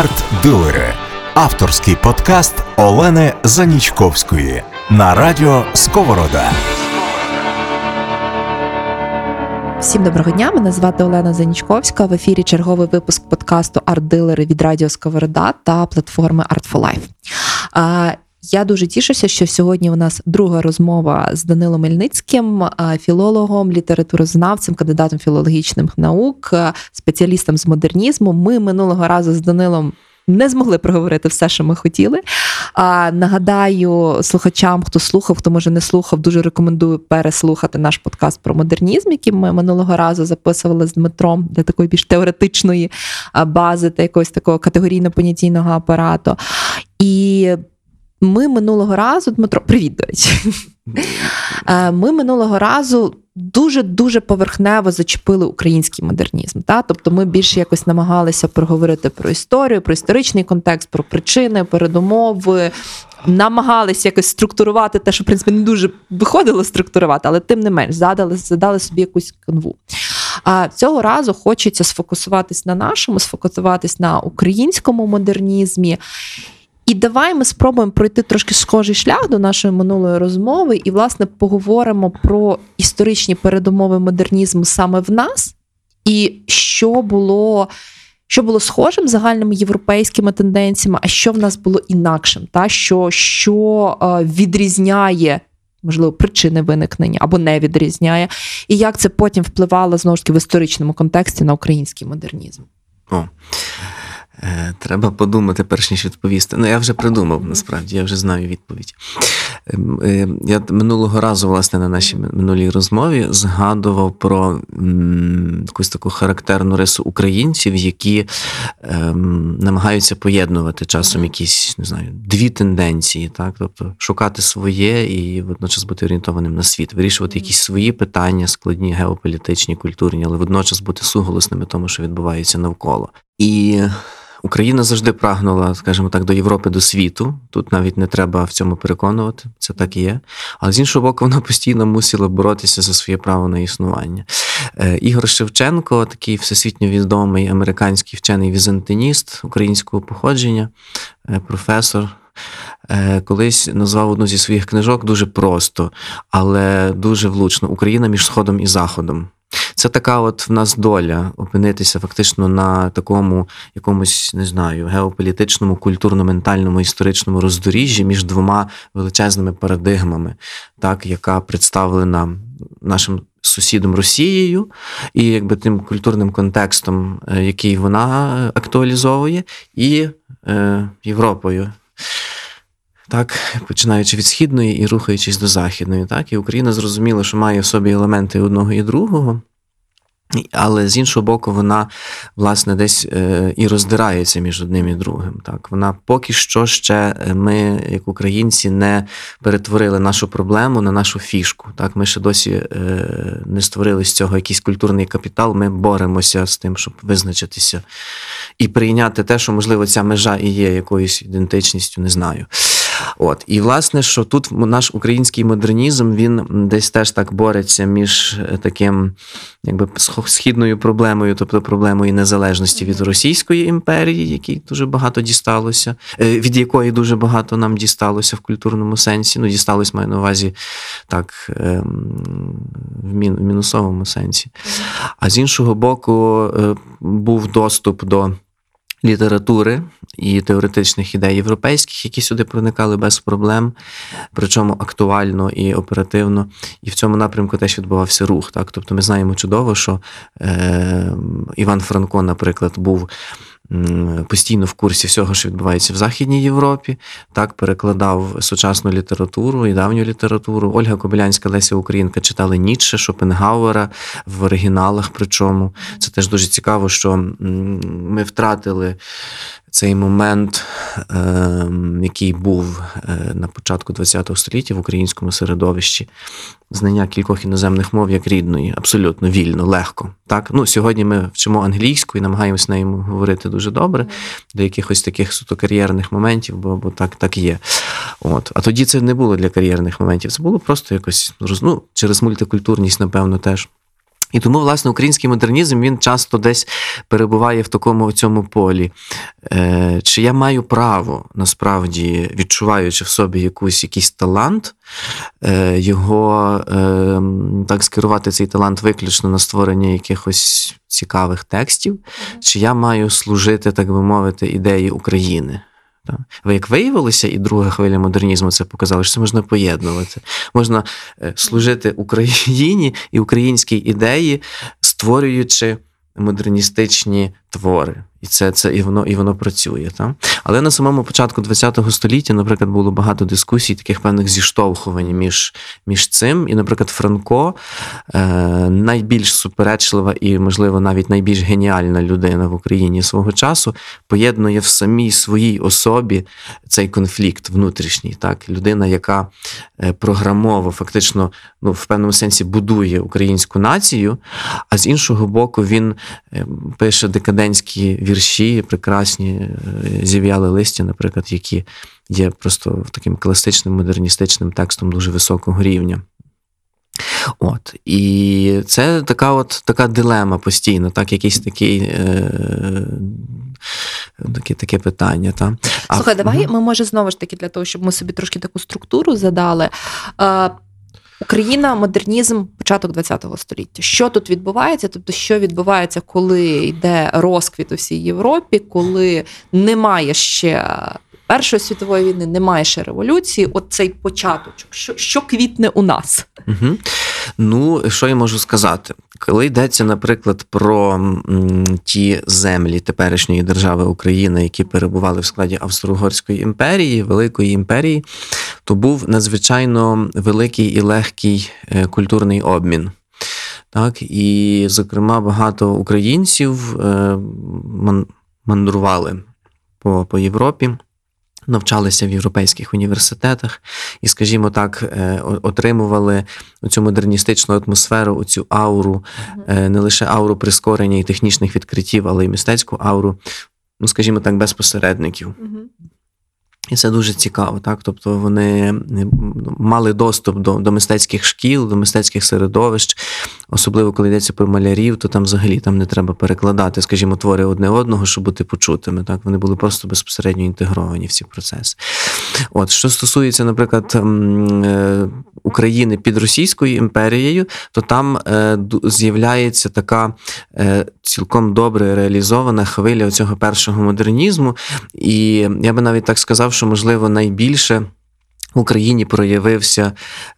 Арт-дилери авторський подкаст Олени Занічковської на радіо Сковорода. Всім доброго дня. Мене звати Олена Занічковська. В ефірі черговий випуск подкасту Арт-дилери від Радіо Сковорода та платформи Art for Life. Я дуже тішуся, що сьогодні у нас друга розмова з Данилом Мельницьким, філологом, літературознавцем, кандидатом філологічних наук, спеціалістом з модернізму. Ми минулого разу з Данилом. Не змогли проговорити все, що ми хотіли. А нагадаю слухачам, хто слухав, хто може не слухав, дуже рекомендую переслухати наш подкаст про модернізм, який ми минулого разу записували з Дмитром для такої більш теоретичної бази та якогось такого категорійно-понятійного апарату. І ми минулого разу, Дмитро, привіт, до речі. Е, ми минулого разу дуже дуже поверхнево зачепили український модернізм. Та? Тобто ми більше якось намагалися проговорити про історію, про історичний контекст, про причини, передумови. Намагалися якось структурувати те, що в принципі не дуже виходило структурувати, але тим не менш задали задали собі якусь канву. А цього разу хочеться сфокусуватись на нашому, сфокусуватись на українському модернізмі. І давай ми спробуємо пройти трошки схожий шлях до нашої минулої розмови, і, власне, поговоримо про історичні передумови модернізму саме в нас, і що було. Що було схожим загальними європейськими тенденціями, а що в нас було інакшим, та що що відрізняє, можливо, причини виникнення або не відрізняє, і як це потім впливало знову ж таки в історичному контексті на український модернізм? О, Е, треба подумати, перш ніж відповісти. Ну, я вже придумав, насправді, я вже знаю відповідь. Ем, е, я минулого разу, власне, на нашій минулій розмові згадував про якусь таку характерну рису українців, які ем, намагаються поєднувати часом якісь, не знаю, дві тенденції, так? Тобто шукати своє і водночас бути орієнтованим на світ, вирішувати якісь свої питання, складні, геополітичні, культурні, але водночас бути суголосними тому, що відбувається навколо. І Україна завжди прагнула, скажімо так, до Європи, до світу. Тут навіть не треба в цьому переконувати, це так і є. Але з іншого боку, вона постійно мусила боротися за своє право на існування. Е, Ігор Шевченко, такий всесвітньо відомий американський вчений візантиніст українського походження, е, професор. Е, колись назвав одну зі своїх книжок дуже просто, але дуже влучно Україна між Сходом і Заходом. Це така от в нас доля опинитися фактично на такому якомусь, не знаю, геополітичному, культурно-ментальному, історичному роздоріжжі між двома величезними парадигмами, так, яка представлена нашим сусідом Росією і якби тим культурним контекстом, е, який вона актуалізовує, і е, Європою. Так, починаючи від східної і рухаючись до західної, так і Україна зрозуміла, що має в собі елементи одного і другого, але з іншого боку, вона власне десь е, і роздирається між одним і другим. Так, вона поки що ще е, ми, як українці, не перетворили нашу проблему на нашу фішку. Так, ми ще досі е, не створили з цього якийсь культурний капітал. Ми боремося з тим, щоб визначитися і прийняти те, що можливо ця межа і є якоюсь ідентичністю, не знаю. От і власне, що тут наш український модернізм він десь теж так бореться між е, таким, якби східною проблемою, тобто проблемою незалежності від Російської імперії, якій дуже багато дісталося, е, від якої дуже багато нам дісталося в культурному сенсі. Ну, дісталось маю на увазі так ем, в мінусовому сенсі. А з іншого боку, е, був доступ до літератури і теоретичних ідей європейських, які сюди проникали без проблем, причому актуально і оперативно. І в цьому напрямку теж відбувався рух. Так? Тобто ми знаємо чудово, що е, Іван Франко, наприклад, був постійно в курсі всього, що відбувається в Західній Європі, так перекладав сучасну літературу і давню літературу. Ольга Кобилянська, Леся Українка читали Ніцше, Шопенгауера в оригіналах. Причому це теж дуже цікаво, що ми втратили цей момент, ем, який був е, на початку ХХ століття в українському середовищі, знання кількох іноземних мов як рідної, абсолютно вільно, легко. Так? Ну, Сьогодні ми вчимо англійську і намагаємося нею говорити дуже добре, до якихось таких суто кар'єрних моментів, бо бо так так є. От. А тоді це не було для кар'єрних моментів, це було просто якось ну, через мультикультурність, напевно, теж. І тому, власне, український модернізм він часто десь перебуває в такому в цьому полі. Е, Чи я маю право, насправді, відчуваючи в собі якусь, якийсь талант, е, його е, так скерувати цей талант виключно на створення якихось цікавих текстів, чи я маю служити, так би мовити, ідеї України? Ви як виявилося, і друга хвиля модернізму це показала, що це можна поєднувати. Можна е, служити Україні і українській ідеї, створюючи модерністичні твори. І це, це і воно і воно працює. Так? Але на самому початку ХХ століття, наприклад, було багато дискусій, таких певних зіштовхувань між між цим. І, наприклад, Франко е, найбільш суперечлива і, можливо, навіть найбільш геніальна людина в Україні свого часу поєднує в самій своїй особі цей конфлікт внутрішній. Так? Людина, яка е, програмово, фактично, ну, в певному сенсі будує українську націю, а з іншого боку, він е, пише декадентські вірші, прекрасні е, зів'яли листя, наприклад, які є просто таким класичним модерністичним текстом дуже високого рівня. От. І це така от така дилема постійно, так, якийсь такий. Е, Таке таке питання. Та? Слухай, а, давай ми, може, знову ж таки, для того, щоб ми собі трошки таку структуру задали. Україна, модернізм, початок ХХ століття. Що тут відбувається? Тобто, що відбувається, коли йде розквіт у всій Європі, коли немає ще Першої світової війни, немає ще революції. От цей початочок, що що квітне у нас? Угу. Ну, що я можу сказати? Коли йдеться, наприклад, про м, ті землі теперішньої держави України, які перебували в складі Австро-Угорської імперії, Великої імперії, то був надзвичайно великий і легкий е, культурний обмін. Так, І, зокрема, багато українців е, мандрували по, по Європі навчалися в європейських університетах і, скажімо так, е, отримували цю модерністичну атмосферу, цю ауру, не лише ауру прискорення і технічних відкриттів, але й мистецьку ауру, ну, скажімо так, без посередників. І це дуже цікаво, так. Тобто вони мали доступ до до мистецьких шкіл, до мистецьких середовищ, особливо коли йдеться про малярів, то там взагалі там не треба перекладати, скажімо, твори одне одного, щоб бути почутими. Так вони були просто безпосередньо інтегровані в ці процеси. От що стосується, наприклад, е, України під Російською імперією, то там е, з'являється така е, цілком добре реалізована хвиля цього першого модернізму, і я би навіть так сказав, що можливо найбільше. В Україні проявився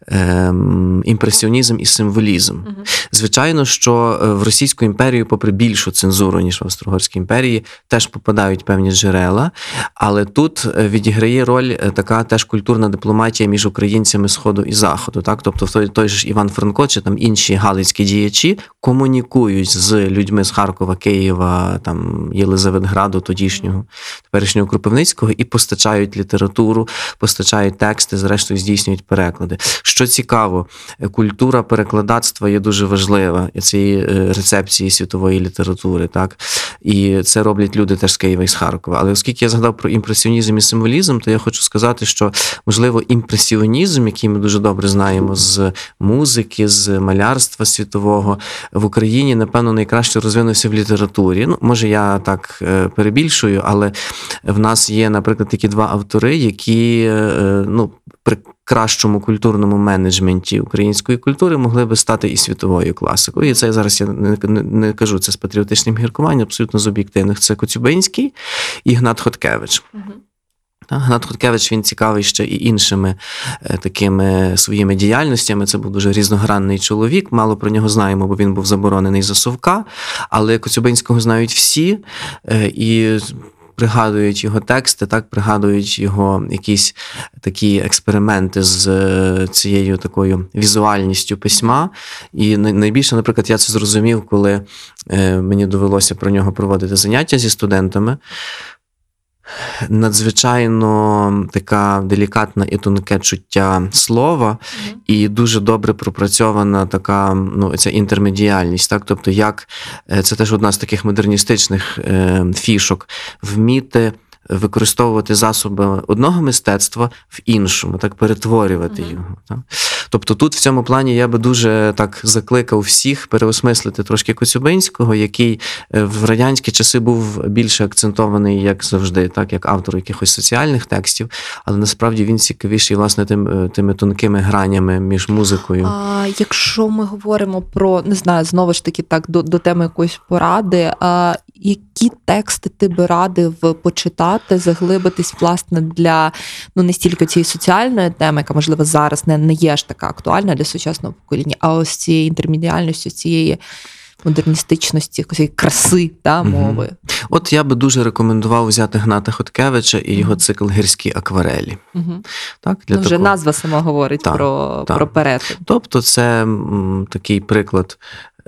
ем, імпресіонізм і символізм. Uh-huh. Звичайно, що е, в Російську імперію, попри більшу цензуру, ніж в Австро-Угорській імперії, теж попадають певні джерела, але тут е, відіграє роль е, така теж культурна дипломатія між українцями Сходу і Заходу. Так? Тобто, той, той же Іван Франко чи там інші галицькі діячі комунікують з людьми з Харкова, Києва, там Єлизаветграду, тодішнього теперішнього Кропивницького, і постачають літературу, постачають текст тексти, зрештою, здійснюють переклади. Що цікаво, культура перекладацтва є дуже важлива цієї е, рецепції світової літератури, так і це роблять люди теж з Києва і з Харкова. Але оскільки я згадав про імпресіонізм і символізм, то я хочу сказати, що можливо імпресіонізм, який ми дуже добре знаємо з музики, з малярства світового в Україні, напевно, найкраще розвинувся в літературі. Ну, може, я так е, перебільшую, але в нас є, наприклад, такі два автори, які е, ну при кращому культурному менеджменті української культури могли би стати і світовою класикою. І це зараз я не, не, не кажу це з патріотичним гіркуванням, абсолютно з об'єктивних. Це Коцюбинський і Гнат Хоткевич. Угу. Гнат Хоткевич він цікавий ще і іншими е, такими своїми діяльностями. Це був дуже різногранний чоловік. Мало про нього знаємо, бо він був заборонений за совка. Але Коцюбинського знають всі. Е, і пригадують його тексти, так пригадують його якісь такі експерименти з е, цією такою візуальністю письма. І найбільше, наприклад, я це зрозумів, коли е, мені довелося про нього проводити заняття зі студентами надзвичайно така делікатна і тонке чуття слова, mm-hmm. і дуже добре пропрацьована така ну, ця інтермедіальність. Так? Тобто, як е, це теж одна з таких модерністичних е, фішок вміти. Використовувати засоби одного мистецтва в іншому, так перетворювати mm-hmm. його. Так? Тобто, тут в цьому плані я би дуже так закликав всіх переосмислити трошки Коцюбинського, який е, в радянські часи був більше акцентований, як завжди, так як автор якихось соціальних текстів, але насправді він цікавіший власне тим, е, тими тонкими гранями між музикою. А якщо ми говоримо про не знаю, знову ж таки так до, до теми якоїсь поради, а які тексти ти би радив почитати, заглибитись власне для ну не стільки цієї соціальної теми, яка можливо зараз не, не є ж така актуальна для сучасного покоління, а ось цієї інтермедіальності, цієї модерністичності, якоїсь краси та мови. От я би дуже рекомендував взяти Гната Хоткевича і його цикл гірські акварелі. Угу. Так, для ну, Вже такого. назва сама говорить Так, про, так. про перетин. Тобто, це м, такий приклад.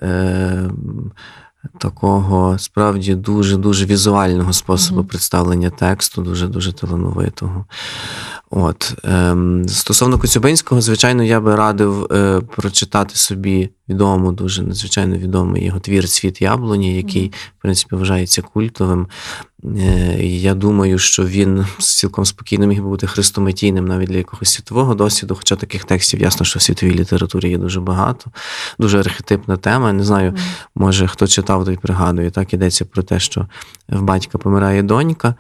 Е- Такого справді дуже дуже візуального способу Мгм. представлення тексту, дуже дуже талановитого. От ем, стосовно Коцюбинського, звичайно, я би радив е, прочитати собі відому, дуже надзвичайно відомий його твір Світ яблуні, який, в принципі, вважається культовим. Е, я думаю, що він цілком спокійно міг би бути хрестоматійним навіть для якогось світового досвіду. Хоча таких текстів ясно, що в світовій літературі є дуже багато, дуже архетипна тема. Не знаю, може хто читав, той пригадує. Так ідеться про те, що в батька помирає донька.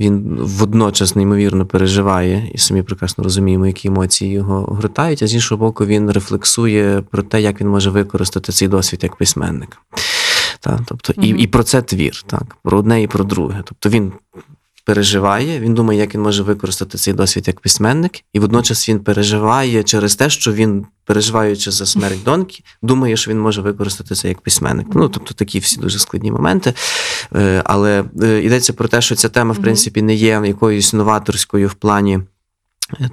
Він водночас неймовірно переживає і самі прекрасно розуміємо, які емоції його огортають. А з іншого боку, він рефлексує про те, як він може використати цей досвід як письменник. Так, тобто, і, і про це твір, так, про одне і про друге. Тобто він переживає, він думає, як він може використати цей досвід як письменник, і водночас він переживає через те, що він, переживаючи за смерть доньки, думає, що він може використати це як письменник. Ну, тобто такі всі дуже складні моменти. Е, Але е, йдеться про те, що ця тема, в принципі, не є якоюсь новаторською в плані.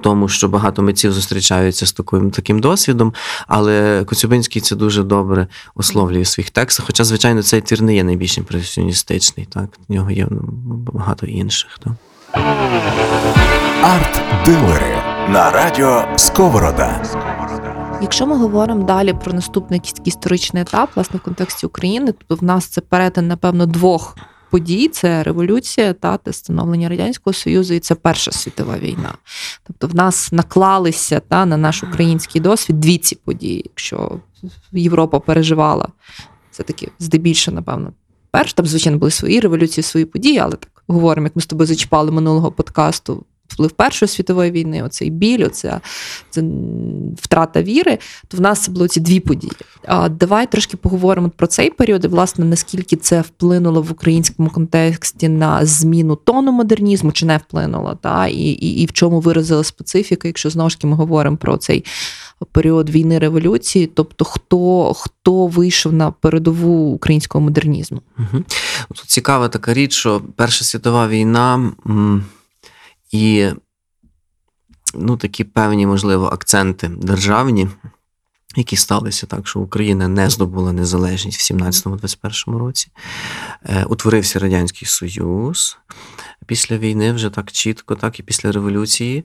Тому що багато митців зустрічаються з таким таким досвідом, але Коцюбинський це дуже добре условлює в своїх текстах. Хоча, звичайно, цей твір не є найбільш імпресіоністичний. Так, в нього є ну, багато інших. Так. Арт-дилери на радіо Сковорода. Якщо ми говоримо далі про наступний історичний етап, власне, в контексті України, то в нас це перетин, напевно, двох подій: це революція та те становлення радянського союзу, і це Перша світова війна. Тобто, в нас наклалися та на наш український досвід дві ці події. Якщо Європа переживала це таки здебільшого, напевно, перш там, звичайно, були свої революції, свої події, але так говоримо, як ми з тобою зачіпали минулого подкасту. Вплив Першої світової війни, оцей біль, оця це втрата віри, то в нас це було ці дві події. А давай трошки поговоримо про цей період, і власне наскільки це вплинуло в українському контексті на зміну тону модернізму, чи не вплинуло, та і, і, і в чому виразила специфіка, якщо знову ж таки ми говоримо про цей період війни революції, тобто хто, хто вийшов на передову українського модернізму? Угу. Тут цікава така річ, що Перша світова війна м, і ну, такі певні, можливо, акценти державні, які сталися так, що Україна не здобула незалежність в 17-21 році. Е, утворився Радянський Союз. Після війни вже так чітко, так і після революції,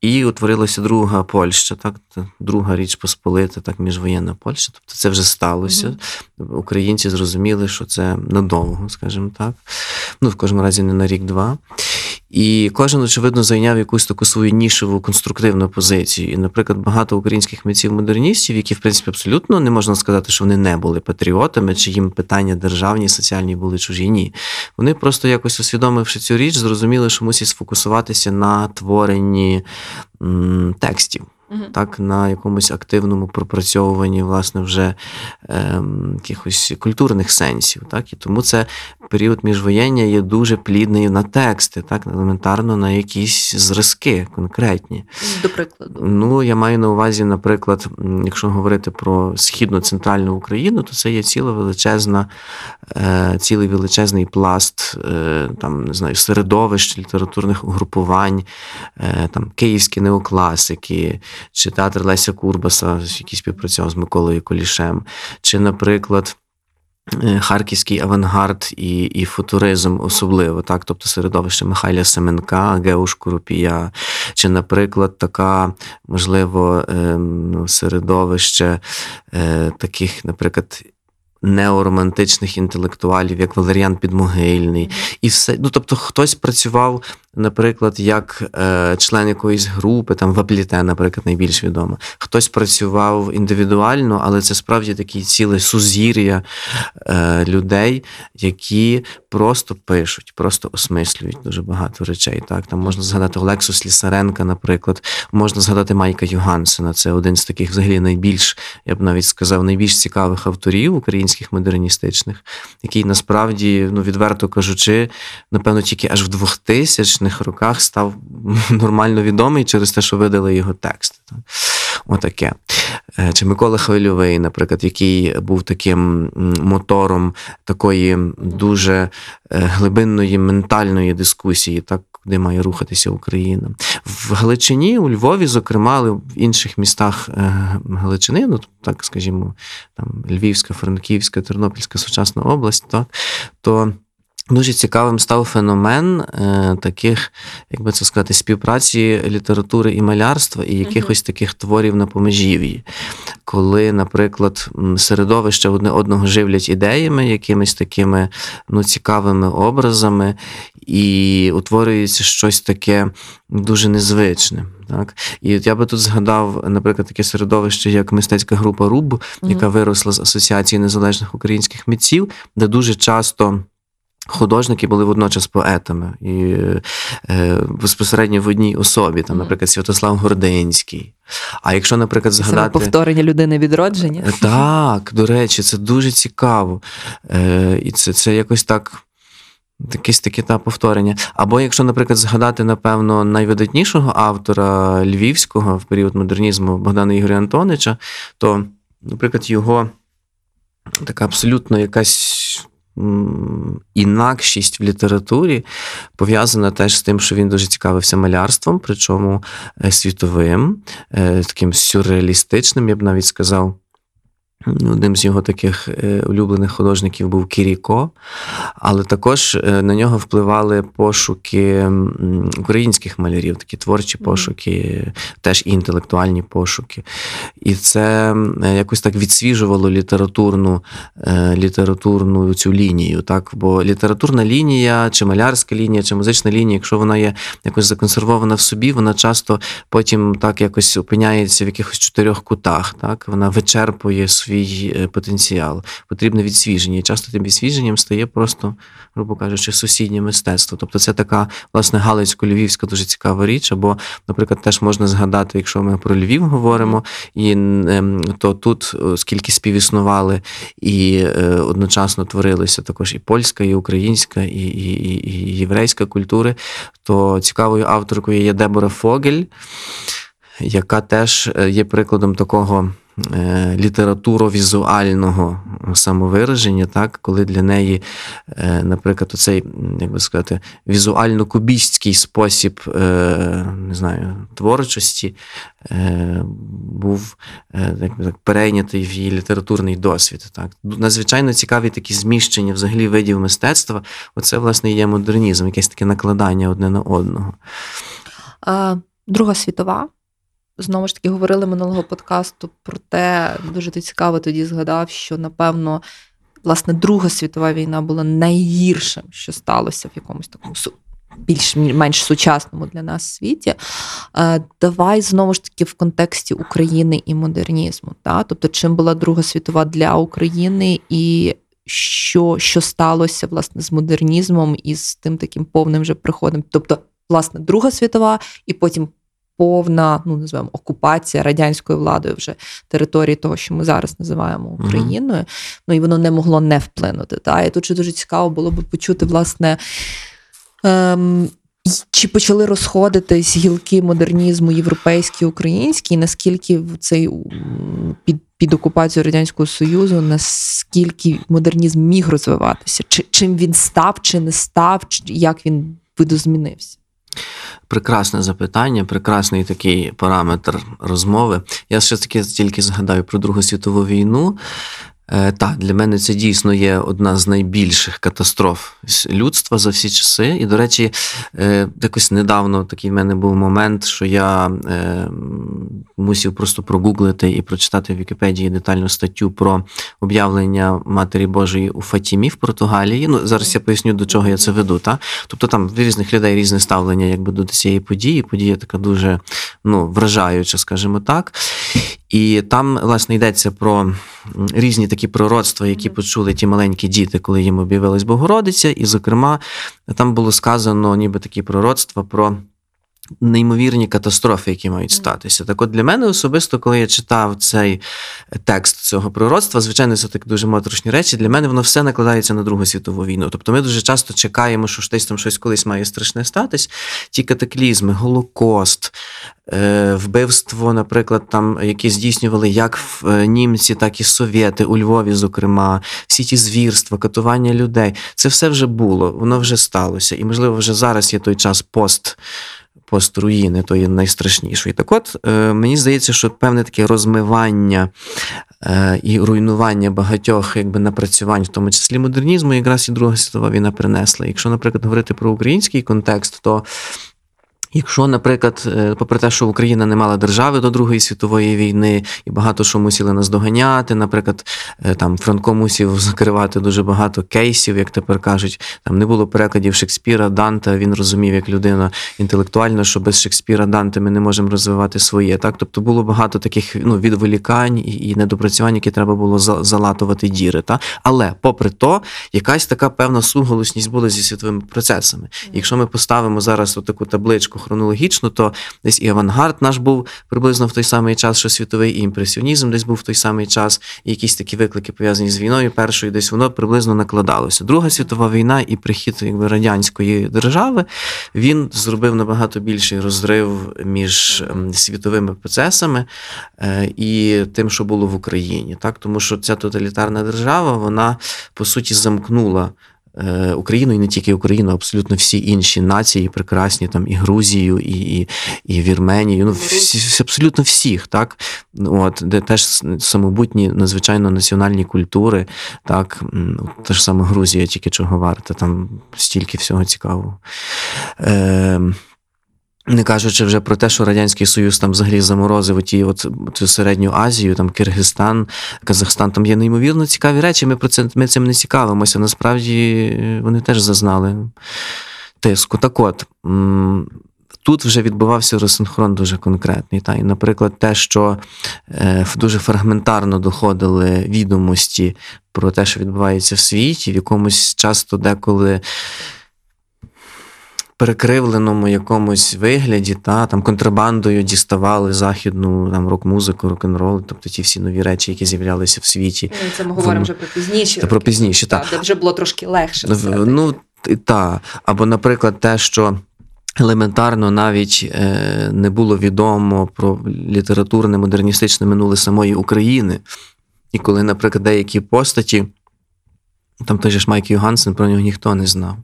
і утворилася друга Польща, так друга річ Посполита, так міжвоєнна Польща. Тобто це вже сталося. Українці зрозуміли, що це надовго, скажімо так. Ну, в кожному разі не на рік-два. І кожен, очевидно, зайняв якусь таку свою нішеву конструктивну позицію. І, наприклад, багато українських митців-модерністів, які, в принципі, абсолютно не можна сказати, що вони не були патріотами, чи їм питання державні, соціальні були чужі. Ні. Вони просто якось усвідомивши цю річ, зрозуміли, що мусять сфокусуватися на творенні м, текстів так, на якомусь активному пропрацьовуванні, власне, вже ем, якихось культурних сенсів. Так? І тому це період міжвоєння є дуже плідний на тексти, так, елементарно на якісь зразки конкретні. До прикладу. Ну, я маю на увазі, наприклад, якщо говорити про східно-центральну Україну, то це є ціла величезна, е, цілий величезний пласт е, там, не знаю, середовищ літературних угрупувань, е, там, київські неокласики, чи театр Леся Курбаса, який співпрацював з Миколою Колішем, чи, наприклад. е, Харківський авангард і, і футуризм особливо, так, тобто середовище Михайля Семенка, Геуш Курупія, чи, наприклад, така, можливо, ем, середовище е, таких, наприклад, неоромантичних інтелектуалів, як Валеріан Підмогильний, і все. Ну, тобто, хтось працював наприклад, як е, член якоїсь групи, там в Апліте, наприклад, найбільш відомо. Хтось працював індивідуально, але це справді такі ціле сузір'я е, людей, які просто пишуть, просто осмислюють дуже багато речей. Так, там можна згадати Олексу Слісаренка, наприклад, можна згадати Майка Югансена. Це один з таких, взагалі, найбільш, я б навіть сказав, найбільш цікавих авторів українських модерністичних, який насправді, ну відверто кажучи, напевно, тільки аж в 2000-х роках став нормально відомий через те, що видали його тексти. Так. Отаке. Е, Чи Микола Хвильовий, наприклад, який був таким мотором такої дуже е, глибинної ментальної дискусії, так, куди має рухатися Україна. В Галичині, у Львові, зокрема, але в інших містах е, Галичини, ну так скажімо, там Львівська, Франківська, Тернопільська сучасна область, так, то Дуже цікавим став феномен е, таких, як би це сказати, співпраці літератури і малярства, і якихось таких творів на помежів'ї. Коли, наприклад, середовище одне одного живлять ідеями, якимись такими ну, цікавими образами, і утворюється щось таке дуже незвичне. Так? І от я би тут згадав, наприклад, таке середовище, як мистецька група Руб, яка виросла з Асоціації незалежних українських митців, де дуже часто. Художники були водночас поетами і е, безпосередньо в одній особі, там, наприклад, Святослав Гординський. А якщо, наприклад, Саме згадати. повторення людини відродження. Е, Так, до речі, це дуже цікаво. Е, і це, це якось так. Якесь таке та повторення. Або якщо, наприклад, згадати, напевно, найвидатнішого автора львівського в період модернізму Богдана Ігоря Антонича, то, наприклад, його така абсолютно якась інакшість в літературі пов'язана теж з тим, що він дуже цікавився малярством, причому е, світовим, е, таким сюрреалістичним, я б навіть сказав. Одним з його таких е, улюблених художників був Кіріко, але також е, на нього впливали пошуки українських малярів, такі творчі пошуки, теж і інтелектуальні пошуки. І це е, якось так відсвіжувало літературну, літературну цю лінію. Так? Бо літературна лінія, чи малярська лінія, чи музична лінія, якщо вона є якось законсервована в собі, вона часто потім так якось опиняється в якихось чотирьох кутах. Так? Вона вичерпує свій е, потенціал. Потрібне відсвіження. І часто тим відсвіженням стає просто, грубо кажучи, сусіднє мистецтво. Тобто це така, власне, галицько-львівська дуже цікава річ. Або, наприклад, теж можна згадати, якщо ми про Львів говоримо, і ем, то тут е, скільки співіснували і е, одночасно творилися також і польська, і українська, і, і, і, і єврейська культури, то цікавою авторкою є Дебора Фогель, яка теж є прикладом такого. Е, Літературовізуального самовираження, так, коли для неї, е, наприклад, оцей, як би сказати, візуально-кубістський спосіб е, не знаю, творчості був як би так, перейнятий в її літературний досвід. Так. Надзвичайно цікаві такі зміщення взагалі видів мистецтва. Оце, власне, є модернізм, якесь таке накладання одне на одного. Друга світова. Знову ж таки, говорили минулого подкасту про те, дуже ти цікаво тоді згадав, що напевно, власне, Друга світова війна була найгіршим, що сталося в якомусь такому більш-менш сучасному для нас світі. Е, Давай знову ж таки в контексті України і модернізму. Та? Тобто, чим була Друга світова для України і що, що сталося власне з модернізмом і з тим таким повним вже приходом. Тобто, власне, Друга світова, і потім повна, ну називаємо окупація радянською владою вже території того, що ми зараз називаємо Україною. Ну і воно не могло не вплинути. Та? І тут ще дуже цікаво було би почути, власне. Ем, чи почали розходитись гілки модернізму європейські, українські, і наскільки в цей під, під окупацією Радянського Союзу, наскільки модернізм міг розвиватися? Чи, чим він став, чи не став, чи як він видозмінився? Прекрасне запитання, прекрасний такий параметр розмови. Я ще таки тільки згадаю про Другу світову війну. Е, так, для мене це дійсно є одна з найбільших катастроф людства за всі часи. І, до речі, е, якось недавно такий в мене був момент, що я е, мусив просто прогуглити і прочитати в Вікіпедії детальну статтю про об'явлення Матері Божої у Фатімі в Португалії. Ну, зараз я поясню, до чого я це веду. Та? Тобто там в різних людей різне ставлення якби, до цієї події. Подія така дуже ну, вражаюча, скажімо так. І там, власне, йдеться про різні такі пророцтва, які почули ті маленькі діти, коли їм об'явилась Богородиця. І, зокрема, там було сказано ніби такі пророцтва про. Неймовірні катастрофи, які мають статися. Так, от для мене особисто, коли я читав цей текст цього пророцтва, звичайно, це так дуже моторошні речі. Для мене воно все накладається на Другу світову війну. Тобто, ми дуже часто чекаємо, що десь там щось колись має страшне статись. Ті катаклізми, Голокост, е, вбивство, наприклад, там які здійснювали як е, німці, так і совєти у Львові, зокрема, всі ті звірства, катування людей. Це все вже було, воно вже сталося. І, можливо, вже зараз є той час пост поструїни, то є найстрашнішої. Так от, е, мені здається, що певне таке розмивання е, і руйнування багатьох якби, напрацювань, в тому числі модернізму, якраз і Друга світова війна принесла. Якщо, наприклад, говорити про український контекст, то Якщо, наприклад, е, попри те, що Україна не мала держави до Другої світової війни, і багато що мусили нас доганяти, наприклад, е, там Франко мусів закривати дуже багато кейсів, як тепер кажуть, там не було перекладів Шекспіра, Данта. Він розумів як людина інтелектуальна, що без Шекспіра Данте ми не можемо розвивати своє. Так, тобто було багато таких ну, відволікань і, недопрацювань, які треба було залатувати діри. Та? Але, попри то, якась така певна суголосність була зі світовими процесами. Якщо ми поставимо зараз таку табличку хронологічно, то десь і авангард наш був приблизно в той самий час, що світовий і імпресіонізм десь був в той самий час, і якісь такі виклики пов'язані з війною. Першою десь воно приблизно накладалося. Друга світова війна і прихід якби радянської держави він зробив набагато більший розрив між ем, світовими процесами е, і тим, що було в Україні, так тому що ця тоталітарна держава, вона по суті замкнула. Е, Україну і не тільки Україну, а абсолютно всі інші нації, прекрасні там і Грузію, і і, і Вірменію. Ну всі, абсолютно всіх, так от де теж самобутні надзвичайно національні культури, так те ж саме Грузія, тільки чого варта, там стільки всього цікавого. Е, не кажучи вже про те, що Радянський Союз там взагалі заморозив ті от цю середню Азію, там Киргизстан, Казахстан, там є неймовірно цікаві речі. Ми про це ми цим не цікавимося. Насправді вони теж зазнали тиску. Так от. Тут вже відбувався розсинхрон дуже конкретний. Та, І, наприклад, те, що е, дуже фрагментарно доходили відомості про те, що відбувається в світі, в якомусь часто деколи перекривленому якомусь вигляді, та там контрабандою діставали західну там рок-музику, рок-н-рол, тобто ті всі нові речі, які з'являлися в світі. Ну, це ми говоримо вже про пізніше. Та, про пізніше, так. Та, де вже було трошки легше. Ну, так. Або, наприклад, те, що. Елементарно навіть е, не було відомо про літературне модерністичне минуле самої України. І коли, наприклад, деякі постаті там той же ж Майк Югансен, про нього ніхто не знав.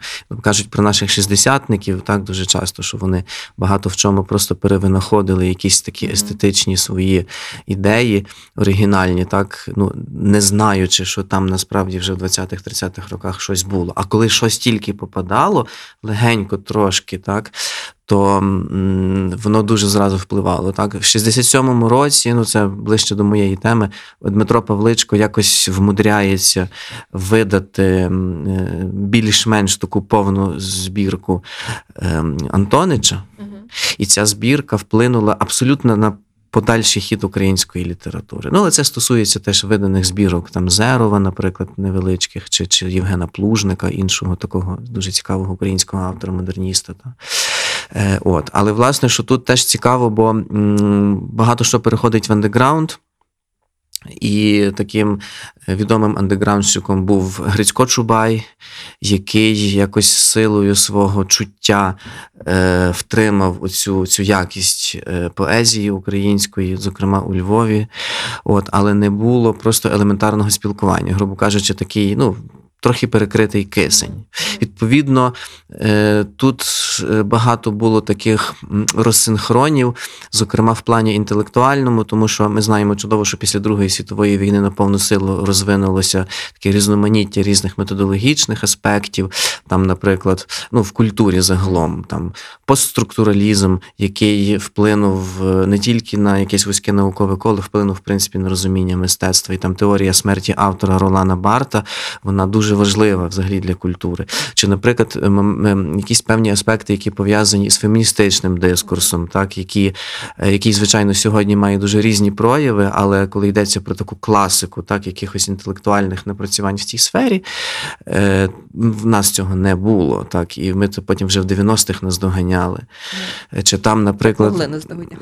Кажуть про наших шістдесятників так дуже часто, що вони багато в чому просто перевинаходили якісь такі естетичні свої ідеї, оригінальні, так ну не знаючи, що там насправді вже в 20-30-х роках щось було. А коли щось тільки попадало, легенько трошки, так, то воно дуже зразу впливало. Так, В 67-му році, ну це ближче до моєї теми, Дмитро Павличко якось вмудряється видати е, більш-менш таку повну збірку ем, Антонича. Угу. І ця збірка вплинула абсолютно на подальший хід української літератури. Ну, але це стосується теж виданих збірок там Зерова, наприклад, невеличких, чи чи Євгена Плужника, іншого такого дуже цікавого українського автора, модерніста. Та. Е, от. Але власне, що тут теж цікаво, бо багато що переходить в андеграунд. І таким відомим андеграундщиком був Грицько Чубай, який якось силою свого чуття е, втримав оцю цю якість е, поезії української, зокрема у Львові. От, Але не було просто елементарного спілкування. Грубо кажучи, такий, ну трохи перекритий кисень. Відповідно, е, тут е, багато було таких розсинхронів, зокрема в плані інтелектуальному, тому що ми знаємо чудово, що після Другої світової війни на повну силу розвинулося таке різноманіття різних методологічних аспектів. Там, наприклад, ну в культурі загалом там постструктуралізм, який вплинув е, не тільки на якесь вузьке наукове коло, вплинув в принципі на розуміння мистецтва. І там теорія смерті автора Ролана Барта, вона дуже важлива взагалі для культури. Чи, наприклад, ем, якісь певні аспекти, які пов'язані з феміністичним дискурсом, так які, е, який, звичайно, сьогодні має дуже різні прояви, але коли йдеться про таку класику, так якихось інтелектуальних напрацювань в цій сфері, е, в нас цього не було. Так, і ми це потім вже в 90-х наздоганяли. Е, Чи там, наприклад.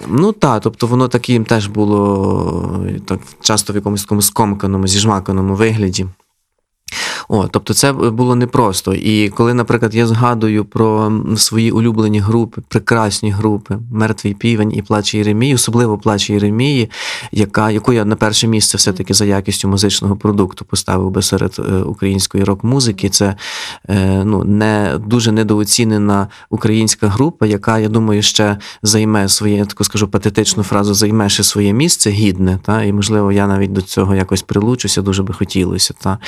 Ну так, тобто воно таким теж було е, так часто в якомусь такому скомканому, зіжмаканому вигляді. О, тобто це було непросто. І коли, наприклад, я згадую про свої улюблені групи, прекрасні групи Мертвий півень і Плач Єремії, особливо Плач Єремії, яка, яку я на перше місце все-таки за якістю музичного продукту поставив би серед е, української рок-музики. Це е, ну, не дуже недооцінена українська група, яка, я думаю, ще займе своє, я таку скажу патетичну фразу, займе ще своє місце гідне. Та? І, можливо, я навіть до цього якось прилучуся, дуже би хотілося. Та?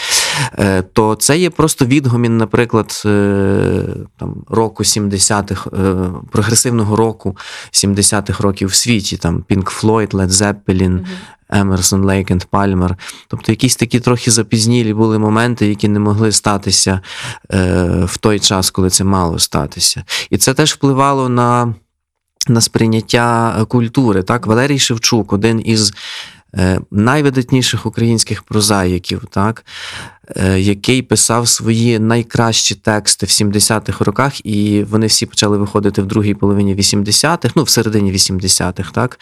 Е, то це є просто відгомін, наприклад, е, там, року 70-х, е, прогресивного року 70-х років в світі, там Pink Floyd, Led Zeppelin, Емерсон, Лейк and Пальмер. Тобто якісь такі трохи запізнілі були моменти, які не могли статися в той час, коли це мало статися. І це теж впливало на, на сприйняття культури. Так? Валерій Шевчук, один із найвидатніших українських прозаїків, так? е, який писав свої найкращі тексти в 70-х роках, і вони всі почали виходити в другій половині 80-х, ну, в середині 80-х, так?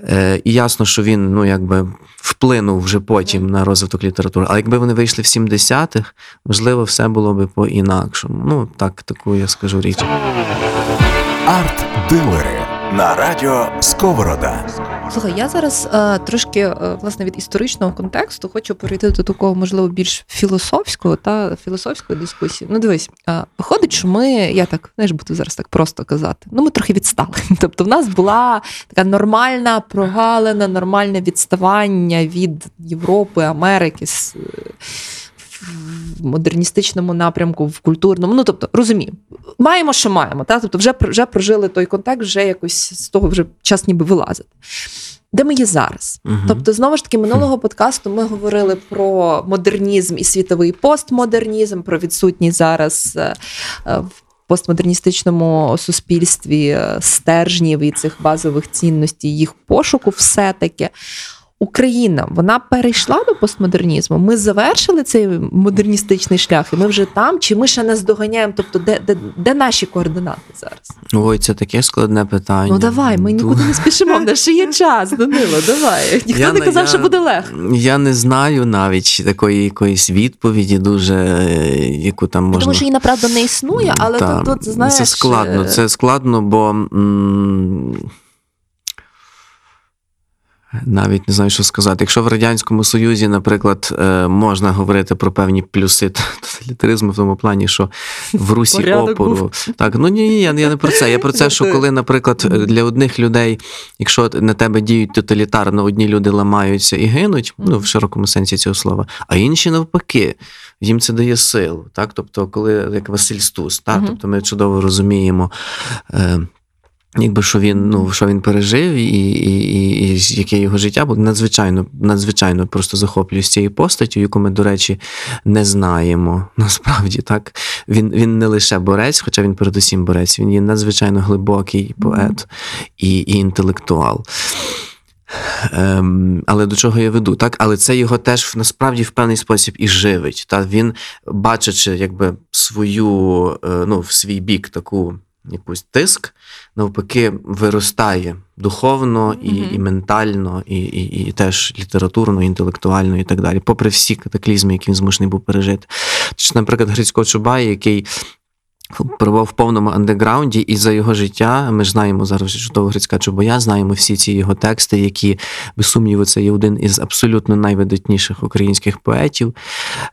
Е, І ясно, що він, ну, якби вплинув вже потім на розвиток літератури. Але якби вони вийшли в 70-х, можливо, все було би по-інакшому. Ну, так, таку я скажу річ. Арт-дилери на радіо Сковорода. Слухай, я зараз е, трошки е, власне від історичного контексту хочу перейти до такого, можливо, більш філософського та філософської дискусії. Ну, дивись, е, виходить, що ми, я так знаєш, буду зараз так просто казати. Ну, ми трохи відстали. Тобто, в нас була така нормальна прогалина, нормальне відставання від Європи, Америки. В модерністичному напрямку, в культурному, ну тобто розумію, маємо, що маємо. Та? Тобто, вже вже прожили той контекст, вже якось з того вже час ніби вилазити. Де ми є зараз? Мгм. Тобто, знову ж таки, минулого подкасту ми говорили про модернізм і світовий постмодернізм, про відсутність зараз е, е, в постмодерністичному суспільстві е, стержнів і цих базових цінностей, їх пошуку, все-таки. Україна вона перейшла до постмодернізму. Ми завершили цей модерністичний шлях, і ми вже там, чи ми ще не здоганяємо? Тобто, де, де, де наші координати зараз? Ой, це таке складне питання. Ну давай, ми нікуди не спішимо. В нас ще є час, Данило. Давай. Ніхто Я не казав, я- що буде легко. Я не знаю навіть такої якоїсь відповіді, дуже е, яку там можна. Тому що її направду не існує, але Та, тут, тут знаєш. це складно. е, Це складно, бо м, навіть не знаю, що сказати. Якщо в Радянському Союзі, наприклад, е, можна говорити про певні плюси тоталітаризму в тому плані, що в Русі Порядок опору. був. Так, ну ні, ні, я, я не про це. Я про це, що коли, наприклад, для одних людей, якщо на тебе діють тоталітарно, одні люди ламаються і гинуть, ну в широкому сенсі цього слова, а інші навпаки. Їм це дає силу, так? Тобто, коли як Василь Стус, так? Тобто ми чудово розуміємо, е, якби що він, ну, що він пережив, і, і, і, і яке його життя було надзвичайно, надзвичайно просто захоплююсь цією постаттю, яку ми, до речі, не знаємо. Насправді так. Він, він не лише борець, хоча він передусім борець, він є надзвичайно глибокий поет і, і інтелектуал. Ем, але до чого я веду? Так? Але це його теж насправді в певний спосіб і живить. Та? Він, бачачи якби, свою, е, ну, в свій бік таку якусь тиск, навпаки, виростає духовно і, Мгм. і ментально, і, і, і теж літературно, і інтелектуально, і так далі, попри всі катаклізми, які він змушений був пережити. Чи, наприклад, Грицько Чубай, який перебував в повному андеграунді, і за його життя ми знаємо зараз чудово Грицька Чубоя, знаємо всі ці його тексти, які, без сумніву, це є один із абсолютно найвидатніших українських поетів.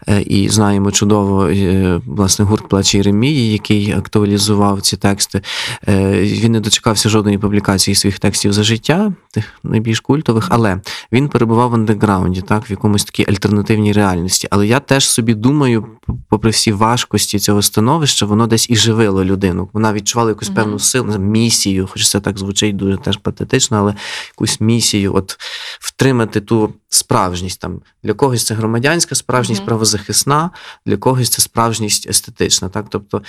Е, І знаємо чудово е, власне гурт Плачі Єремії, який актуалізував ці тексти. Е, Він не дочекався жодної публікації своїх текстів за життя, тих найбільш культових, але він перебував в андеграунді, так, в якомусь такій альтернативній реальності. Але я теж собі думаю, попри всі важкості цього становища, воно десь і живило людину. Вона відчувала якусь певну силу, місію, хоч це так звучить дуже теж патетично, але якусь місію, от втримати ту справжність. Там для когось це громадянська справжність, Мгм. правозахисна, для когось це справжність естетична. Так? Тобто,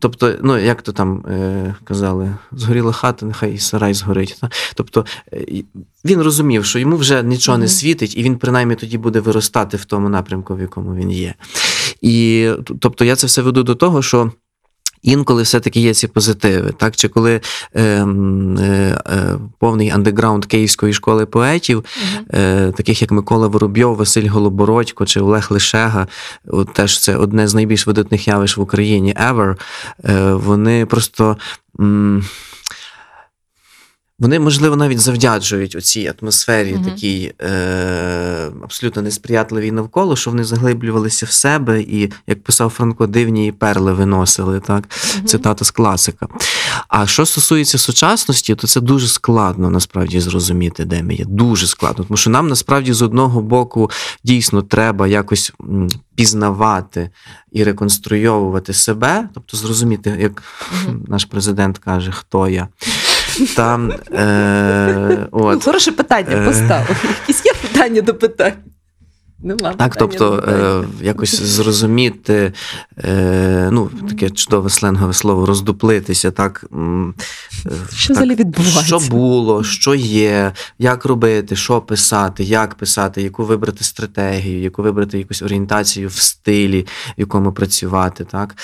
тобто, ну як то там е, казали, згоріла хата, нехай і сарай згорить. Так? Тобто е, він розумів, що йому вже нічого не світить, і він принаймні тоді буде виростати в тому напрямку, в якому він є. І тобто я це все веду до того, що. Інколи все-таки є ці позитиви, так чи коли е, е, е, повний андеграунд Київської школи поетів, е, таких як Микола Воробйов, Василь Голобородько чи Олег Лишега, от теж це одне з найбільш видатних явищ в Україні ever, е, вони просто. М- вони, можливо, навіть завдячують оцій атмосфері, Мгм. такій е, абсолютно несприятливій навколо, що вони заглиблювалися в себе і, як писав Франко, дивні перли виносили. Так? Цитата з класика. А що стосується сучасності, то це дуже складно насправді зрозуміти, де ми є. Дуже складно. Тому що нам насправді з одного боку дійсно треба якось пізнавати і реконструйовувати себе, тобто зрозуміти, як наш президент каже, хто я. Там, е, Ну, от. Хороше питання Е. поставив. Якісь є питання до питань? Нема Так, тобто е, якось зрозуміти, е, ну, таке чудове сленгове слово, роздуплитися, так. е, Що так, відбувається? Що було, що є, як робити, що писати, як писати, яку вибрати стратегію, яку вибрати якусь орієнтацію в стилі, в якому працювати, так.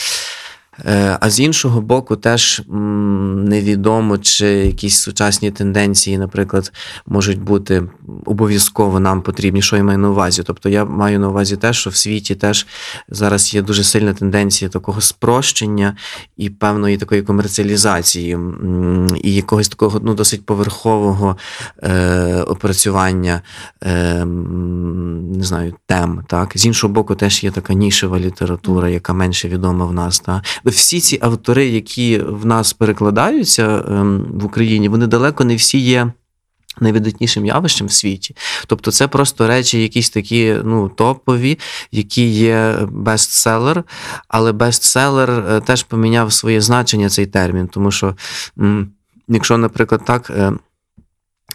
Е, А з іншого боку, теж невідомо, чи якісь сучасні тенденції, наприклад, можуть бути обов'язково нам потрібні. Що я маю на увазі? Тобто я маю на увазі те, що в світі теж зараз є дуже сильна тенденція такого спрощення і певної такої комерціалізації, і якогось такого ну, досить поверхового е, опрацювання е, не знаю, тем. Так? З іншого боку, теж є така нішева література, яка менше відома в нас. Так? Всі ці автори, які в нас перекладаються ем, в Україні, вони далеко не всі є. Найвидатнішим явищем в світі. Тобто це просто речі, якісь такі ну, топові, які є бестселер, але бестселер е, теж поміняв своє значення цей термін, тому що, якщо, наприклад, так.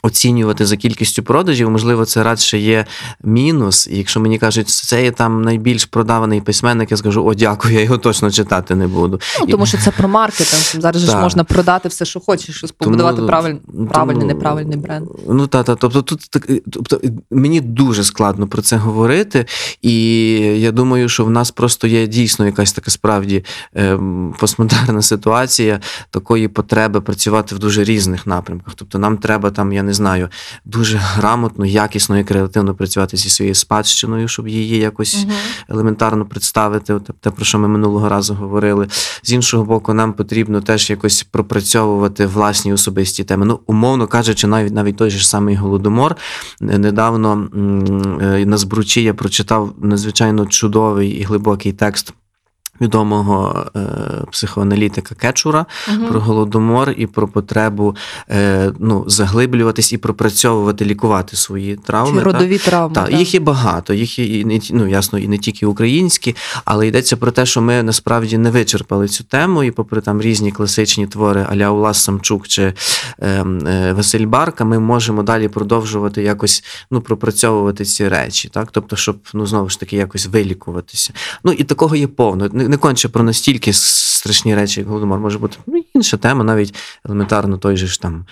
Оцінювати за кількістю продажів, можливо, це радше є мінус. І якщо мені кажуть, це є там найбільш продаваний письменник, я скажу, о, дякую, я його точно читати не буду. Ну, тому що це про маркетинг. Зараз же ж можна продати все, що хочеш, побудувати Тому- правиль... тому- правильний, неправильний бренд. Ну та, та тобто тут так, тобто мені дуже складно про це говорити, і я думаю, що в нас просто є дійсно якась така справді ем, постмодерна ситуація такої потреби працювати в дуже різних напрямках. Тобто нам треба там, я не знаю, дуже грамотно, якісно і креативно працювати зі своєю спадщиною, щоб її якось елементарно представити, от те, про що ми минулого разу говорили. З іншого боку, нам потрібно теж якось пропрацьовувати власні особисті теми. Ну, умовно кажучи, навіть навіть той же самий голодомор. Недавно м, е, на збручі я прочитав надзвичайно чудовий і глибокий текст. Відомого е, психоаналітика Кечура про голодомор і про потребу е, ну, заглиблюватись і пропрацьовувати, лікувати свої травми. Чи родові травми. Так, їх є багато, їх є і не ну, ясно, і не тільки українські, але йдеться про те, що ми насправді не вичерпали цю тему, і попри там різні класичні твори Аля Улас Самчук чи е, е, Василь Барка, ми можемо далі продовжувати якось ну, пропрацьовувати ці речі, так? Тобто, щоб ну, знову ж таки якось вилікуватися. Ну і такого є повно. Не, конче про настільки страшні речі, як голодомор, може бути ну, інша тема, навіть елементарно той же ж там.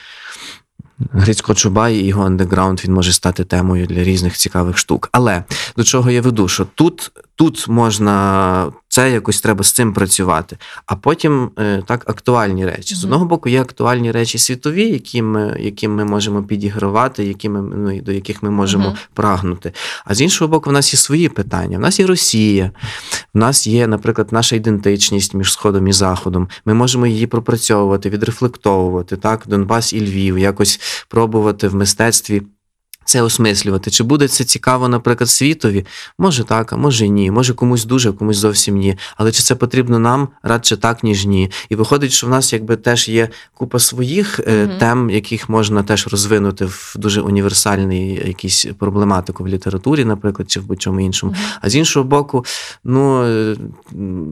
Грицько Чубай і його андеграунд він може стати темою для різних цікавих штук. Але до чого я веду? Що тут, тут можна це якось треба з цим працювати. А потім е, так актуальні речі. З одного боку, є актуальні речі світові, які ми, яким ми можемо підігравати, які ми, ну, до яких ми можемо Мгм. прагнути. А з іншого боку, в нас є свої питання. В нас є Росія, в нас є, наприклад, наша ідентичність між Сходом і Заходом. Ми можемо її пропрацьовувати, відрефлектовувати, так, Донбас і Львів, якось пробувати в мистецтві. Це осмислювати. Чи буде це цікаво, наприклад, світові? Може так, а може ні. Може комусь дуже, а комусь зовсім ні. Але чи це потрібно нам радше так, ніж ні? І виходить, що в нас якби теж є купа своїх Мгм. тем, яких можна теж розвинути в дуже універсальний якийсь проблематику в літературі, наприклад, чи в будь-чому іншому. Мгм. А з іншого боку, ну, е,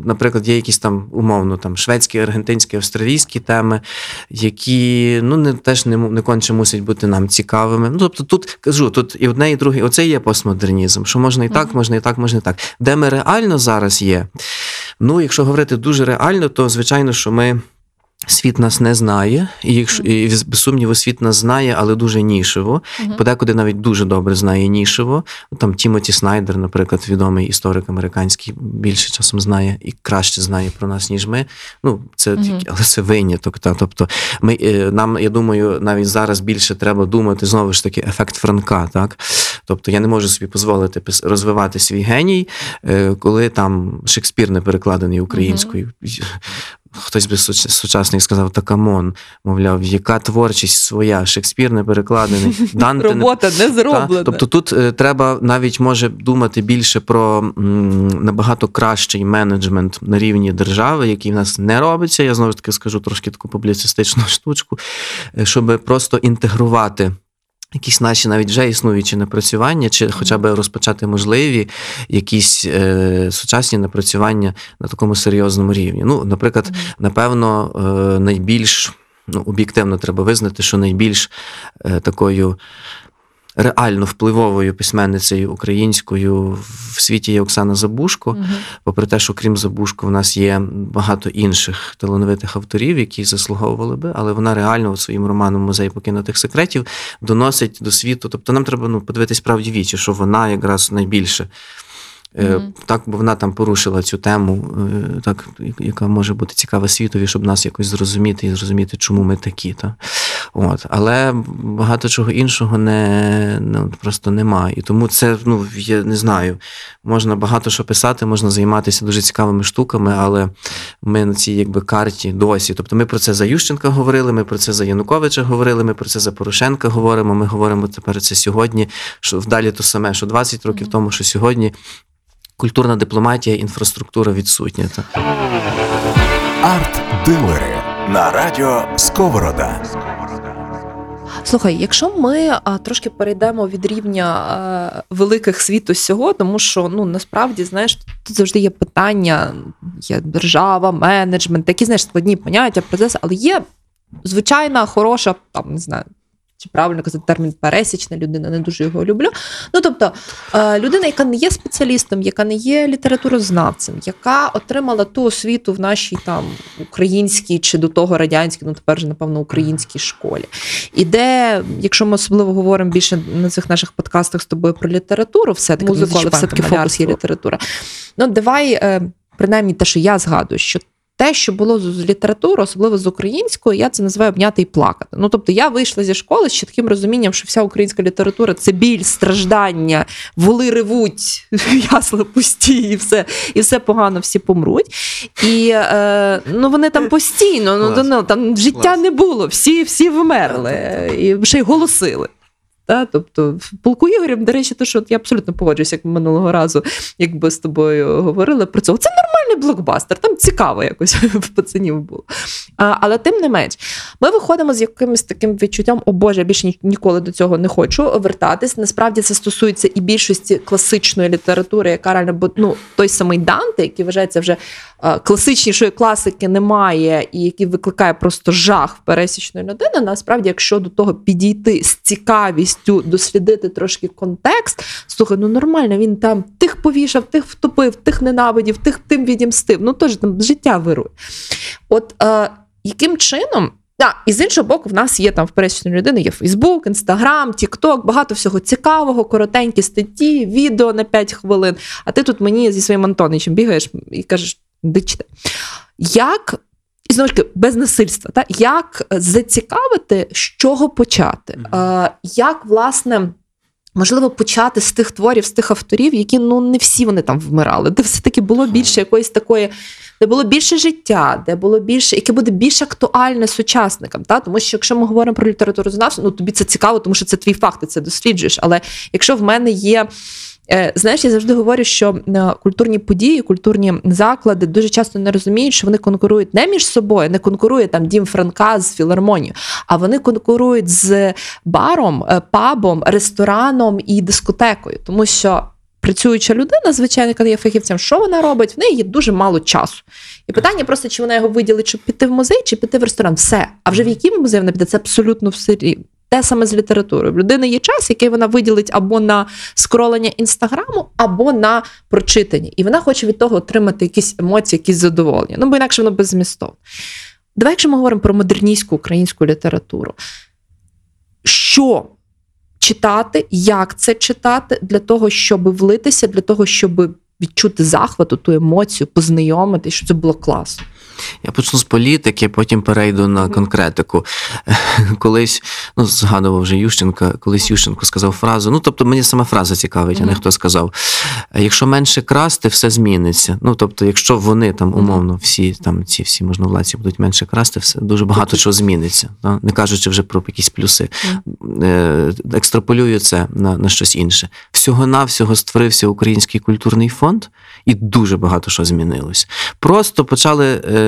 наприклад, є якісь там умовно там шведські, аргентинські, австралійські теми, які ну не теж не, не конче мусять бути нам цікавими. Ну, тобто тут кажу, тут і одне, і друге, оце є постмодернізм, що можна і так, можна і так, можна і так. Де ми реально зараз є? Ну, якщо говорити дуже реально, то звичайно, що ми. Світ нас не знає, і якщо і без сумніву, світ нас знає, але дуже нішево. Мгм. Подекуди навіть дуже добре знає нішево. Там Тімоті Снайдер, наприклад, відомий історик американський, більше часом знає і краще знає про нас, ніж ми. Ну, це тільки, але це виняток. Та. Тобто, ми, е, нам, я думаю, навіть зараз більше треба думати знову ж таки ефект Франка. Так? Тобто я не можу собі дозволити розвивати свій геній, е, коли там Шекспір не перекладений українською. Хтось би суч- сучасний сказав, та come on, мовляв, яка творчість своя, Шекспір не перекладений, Данте не Робота не зроблена. та, тобто тут е, треба навіть може думати більше про м, набагато кращий менеджмент на рівні держави, який в нас не робиться. Я знову ж таки скажу трошки таку публіцистичну штучку, е, щоб просто інтегрувати. Якісь наші навіть вже існуючі напрацювання, чи хоча б розпочати можливі якісь е, сучасні напрацювання на такому серйозному рівні. Ну, наприклад, напевно, е, найбільш ну, об'єктивно треба визнати, що найбільш е, такою реально впливовою письменницею українською в світі є Оксана Забушко. Мгм. Попри те, що крім Забушко, в нас є багато інших талановитих авторів, які заслуговували би, але вона реально у своїм романом Музей покинутих секретів доносить до світу. Тобто нам треба ну, подивитись правді вічі, що вона якраз найбільше. Мгм. Так, бо вона там порушила цю тему, е, так, яка може бути цікава світові, щоб нас якось зрозуміти і зрозуміти, чому ми такі. Та? От. Але багато чого іншого не, ну, просто нема. І тому це, ну, я не знаю, можна багато що писати, можна займатися дуже цікавими штуками, але ми на цій якби карті досі. Тобто ми про це за Ющенка говорили, ми про це за Януковича говорили, ми про це за Порошенка говоримо. Ми говоримо тепер це сьогодні, що вдалі то саме, що 20 років тому, що сьогодні. Культурна дипломатія, інфраструктура відсутня. Арт-дилери на радіо Сковорода. Слухай, якщо ми а, трошки перейдемо від рівня а, великих світу всього, тому що ну насправді знаєш, тут завжди є питання, є держава, менеджмент, такі знаєш складні поняття, процеси, але є звичайна, хороша, там не знаю. Чи правильно казати термін пересічна людина, не дуже його люблю. Ну тобто е, людина, яка не є спеціалістом, яка не є літературознавцем, яка отримала ту освіту в нашій там українській чи до того радянській, ну тепер же напевно українській школі. І де, якщо ми особливо говоримо більше на цих наших подкастах з тобою про літературу, все-таки все-таки фокус є література. Ну давай, е, принаймні, те, що я згадую, що. Те, що було з літератури, особливо з українською, я це називаю обняти і плакати. Ну тобто я вийшла зі школи з чітким розумінням, що вся українська література це біль, страждання, воли ревуть, ясла пусті, і все, і все погано, всі помруть. І е, ну вони там постійно, ну, ну там життя не було, всі, всі вмерли, і ще й голосили. Та, тобто, полку Ігорем, до речі, то що я абсолютно погоджуюся, як ми минулого разу, якби з тобою говорили про це. Це нормальний блокбастер, там цікаво якось в пацанів було. А, але тим не менш, ми виходимо з якимось таким відчуттям, о Боже, я більше ні- ніколи до цього не хочу вертатись. Насправді це стосується і більшості класичної літератури, яка реально ну, той самий Данте, який вважається вже класичнішої класики немає, і який викликає просто жах в пересічної людини. Насправді, якщо до того підійти з цікавістю, дослідити трошки контекст, слухай, ну нормально, він там тих повішав, тих втопив, тих ненавидів, тих тим відімстив. Ну теж там життя вирує. От е, яким чином Да, і з іншого боку, в нас є там в пересічної людини є Фейсбук, Інстаграм, Тікток, багато всього цікавого, коротенькі статті, відео на 5 хвилин. А ти тут мені зі своїм Антоничем бігаєш і кажеш, дичте. Як, і знову ж таки, без насильства, та? як зацікавити, з чого почати? Е, як, власне. Можливо, почати з тих творів, з тих авторів, які ну не всі вони там вмирали, де все-таки було більше якоїсь такої, де було більше життя, де було більше, яке буде більш актуальне сучасникам. Та? Тому що якщо ми говоримо про літературу знавцю, ну тобі це цікаво, тому що це твій факт, ти це досліджуєш. Але якщо в мене є. Е, знаєш, я завжди говорю, що е, культурні події, культурні заклади дуже часто не розуміють, що вони конкурують не між собою, не конкурує там Дім Франка з філармонією, а вони конкурують з баром, е, пабом, рестораном і дискотекою, тому що. Працююча людина, звичайно, яка є фахівцем, що вона робить? В неї є дуже мало часу. І питання просто, чи вона його виділить, щоб піти в музей, чи піти в ресторан. Все. А вже в який музей вона піде, це абсолютно все. Те саме з літературою. В людини є час, який вона виділить або на скролення інстаграму, або на прочитання. І вона хоче від того отримати якісь емоції, якісь задоволення. Ну, бо інакше воно беззмістовне. Давай, якщо ми говоримо про модерністську українську літературу, що читати, як це читати, для того, щоб влитися, для того, щоб відчути захвату, ту емоцію, познайомитись, що це було класно. Я почну з політики, потім перейду на конкретику. Колись, ну, згадував вже Ющенка, колись Ющенко сказав фразу. Ну, тобто, мені сама фраза цікавить, а не хто сказав. Якщо менше красти, все зміниться. Ну, тобто, якщо вони там умовно, всі там ці всі можновладці будуть менше красти, все дуже багато чого зміниться. Да? Не кажучи вже про якісь плюси. Е, Екстраполюю це на, на щось інше. Всього-навсього створився український культурний фонд, і дуже багато що змінилось. Просто почали е,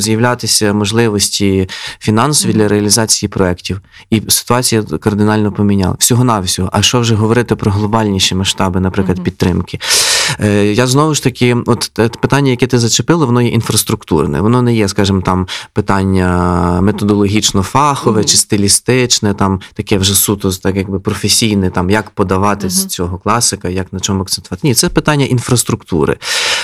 з'являтися можливості фінансові для реалізації проєктів, і ситуація кардинально поміняла. Всього-навсього. А що вже говорити про глобальніші масштаби, наприклад, підтримки? Е, я знову ж таки, от те питання, яке ти зачепила, воно є інфраструктурне. Воно не є, скажімо, там питання методологічно-фахове Мгм. чи стилістичне, там таке вже суто так якби професійне, там як подавати з цього класика, як на чому акцентувати. Ні, це питання інфраструктури.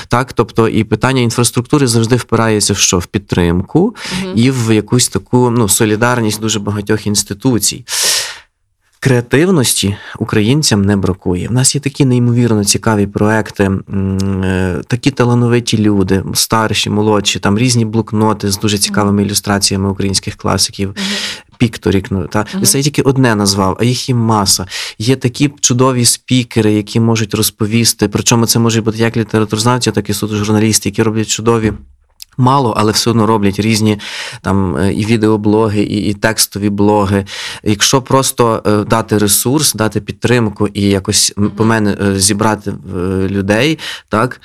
Так, тобто, і питання інфраструктури завжди впирається в що? В підтримку і в якусь таку ну, солідарність дуже багатьох інституцій. Креативності українцям не бракує. У нас є такі неймовірно цікаві проекти, е, такі талановиті люди, старші, молодші, там різні блокноти з дуже цікавими ілюстраціями українських класиків. Пікторік, ну та Мгм. це я тільки одне назвав, а їх є маса. Є такі чудові спікери, які можуть розповісти. Причому це можуть бути як літературознавці, так і суто журналісти, які роблять чудові. Мало, але все одно роблять різні там е, і відеоблоги, і, і текстові блоги. Якщо просто е, дати ресурс, дати підтримку і якось по мене е, зібрати людей, так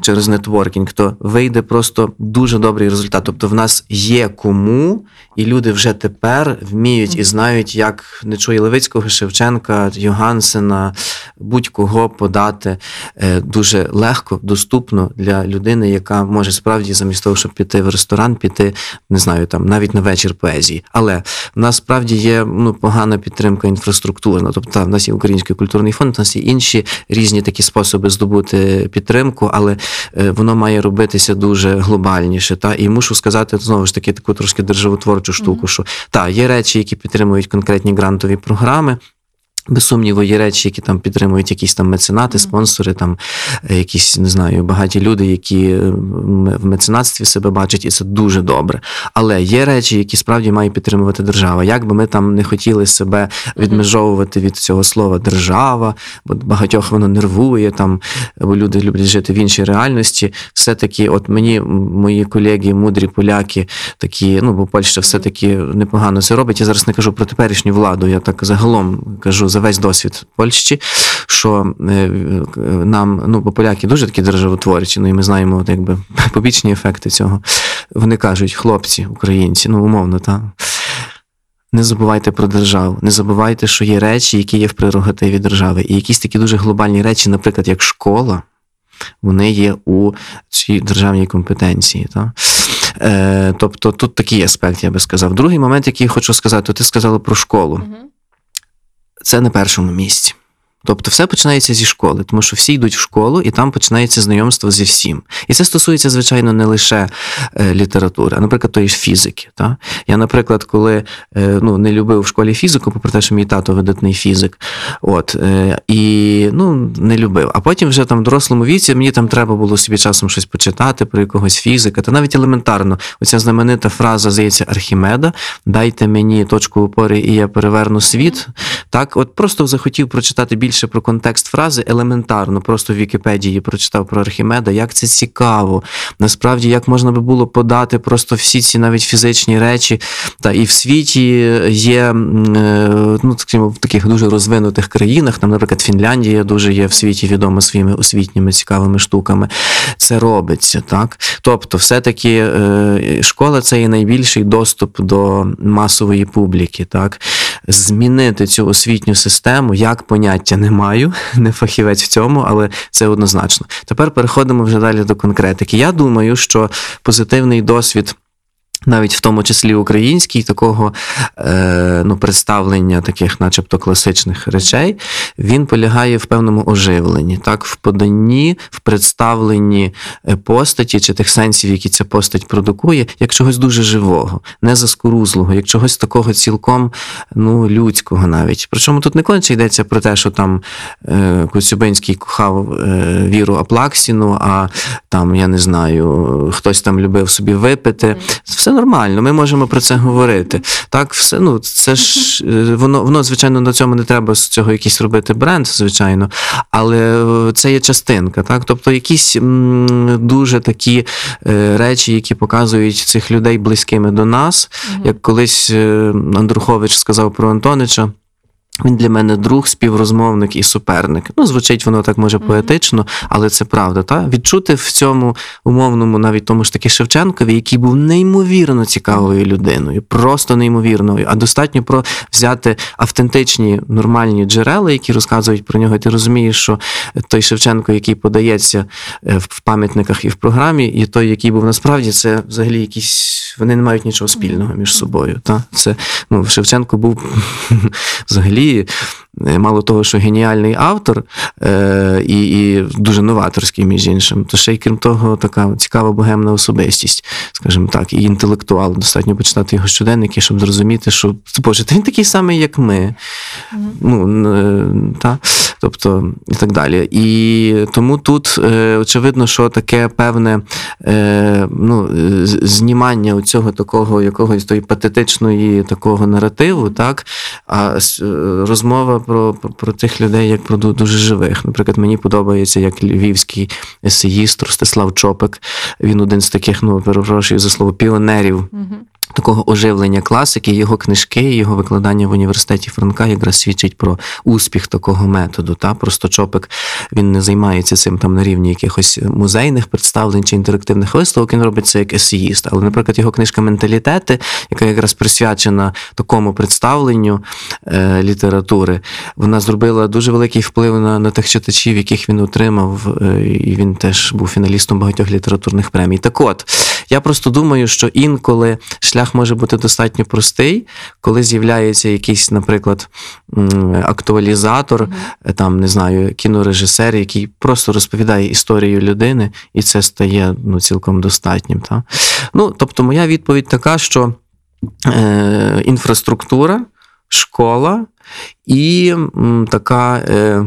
через нетворкінг, то вийде просто дуже добрий результат. Тобто, в нас є кому, і люди вже тепер вміють і знають, як не чує Левицького, Шевченка, Йогансена, будь-кого подати дуже легко, доступно для людини, яка може справді замість того, щоб піти в ресторан, піти, не знаю, там навіть на вечір поезії. Але в нас справді є ну, погана підтримка інфраструктурна. Тобто, та, в нас є Український культурний фонд, в нас є інші різні такі способи здобути підтримку, але е, воно має робитися дуже глобальніше. Та і мушу сказати знову ж таки таку трошки державотворчу штуку, що та є речі, які підтримують конкретні грантові програми. Без сумніву, є речі, які там підтримують якісь там меценати, спонсори, там е, якісь не знаю, багаті люди, які е, в меценатстві себе бачать, і це дуже добре. Але є речі, які справді має підтримувати держава. Як би ми там не хотіли себе відмежовувати від цього слова держава, бо багатьох воно нервує, там бо люди люблять жити в іншій реальності. Все-таки, от мені мої колеги, мудрі поляки, такі, ну бо Польща все-таки непогано це робить. Я зараз не кажу про теперішню владу, я так загалом кажу за весь досвід Польщі, що е, нам, ну, бо поляки дуже такі державотворчі, ну і ми знаємо от, якби побічні ефекти цього. Вони кажуть, хлопці, українці, ну умовно, так. Не забувайте про державу, не забувайте, що є речі, які є в прерогативі держави. І якісь такі дуже глобальні речі, наприклад, як школа, вони є у цій державній компетенції. Так? Е, тобто тут такий аспект, я би сказав. Другий момент, який я хочу сказати, ти сказала про школу. Це на першому місці. Тобто все починається зі школи, тому що всі йдуть в школу, і там починається знайомство зі всім. І це стосується, звичайно, не лише е, літератури, а, наприклад, тої ж фізики. Та? Я, наприклад, коли е, ну, не любив в школі фізику, попри те, що мій тато видатний фізик, от, е, і ну, не любив. А потім вже там в дорослому віці мені там треба було собі часом щось почитати про якогось фізика, та навіть елементарно, оця знаменита фраза, здається, Архімеда: дайте мені точку опори, і я переверну світ. Так, от просто захотів прочитати більше про контекст фрази, елементарно, просто в Вікіпедії прочитав про Архімеда, як це цікаво. Насправді, як можна би було подати просто всі ці навіть фізичні речі. Та і в світі є е, ну, в таких дуже розвинутих країнах, там, наприклад, Фінляндія дуже є в світі відома своїми освітніми цікавими штуками. Це робиться, так. Тобто, все-таки е, школа це є найбільший доступ до масової публіки. Так? Змінити цю освітню систему як поняття не маю, не фахівець в цьому, але це однозначно. Тепер переходимо вже далі до конкретики. Я думаю, що позитивний досвід. Навіть в тому числі український, такого е, ну, представлення таких, начебто, класичних речей, він полягає в певному оживленні, так, в поданні, в представленні е, постаті чи тих сенсів, які ця постать продукує, як чогось дуже живого, не заскорузлого, як чогось такого цілком ну, людського навіть. Причому тут не конче йдеться про те, що там е, Коцюбинський кохав е, Віру Аплаксіну, а там, я не знаю, хтось там любив собі випити. Все нормально, ми можемо про це говорити. Так, все, ну, це ж е, воно, воно, звичайно, на цьому не треба з цього якийсь робити бренд, звичайно, але е, це є частинка. Так? Тобто якісь м, дуже такі е, речі, які показують цих людей близькими до нас, як колись е, Андрухович сказав про Антонича. Він для мене друг, співрозмовник і суперник. Ну, звучить воно так може поетично, але це правда. Та? Відчути в цьому умовному, навіть тому ж таки Шевченкові, який був неймовірно цікавою людиною, просто неймовірною. А достатньо про взяти автентичні нормальні джерела, які розказують про нього. І ти розумієш, що той Шевченко, який подається е, в пам'ятниках і в програмі, і той, який був насправді, це взагалі якісь. Вони не мають нічого спільного між собою. Та? Це, ну, Шевченко був взагалі, е, мало того, що геніальний автор е, і, і дуже новаторський, між іншим, то ще й крім того, така цікава богемна особистість, скажімо так, і інтелектуал. Достатньо почитати його щоденники, щоб зрозуміти, що Боже, він такий самий, як ми. Ну, е, та? Тобто, і так далі. І тому тут е, очевидно, що таке певне е, ну, знімання цього такого якогось тої патетичної такого наративу, так, а е, розмова про, про, про тих людей як про дуже живих. Наприклад, мені подобається як львівський есеїст Ростислав Чопик. Він один з таких, ну перепрошую за слово, піонерів такого оживлення класики, його книжки, його викладання в університеті Франка якраз свідчить про успіх такого методу. Та? Просто Чопик він не займається цим там на рівні якихось музейних представлень чи інтерактивних виставок, він робить це як есеїст. Але, наприклад, його книжка Менталітети, яка якраз присвячена такому представленню е, літератури, вона зробила дуже великий вплив на, на тих читачів, яких він отримав, е, і він теж був фіналістом багатьох літературних премій. Так от, я просто думаю, що інколи шлях може бути достатньо простий, коли з'являється якийсь, наприклад, актуалізатор, там не знаю, кінорежисер, який просто розповідає історію людини, і це стає ну, цілком достатнім. Та? Ну, тобто, моя відповідь така, що е, інфраструктура, школа і м, така. Е,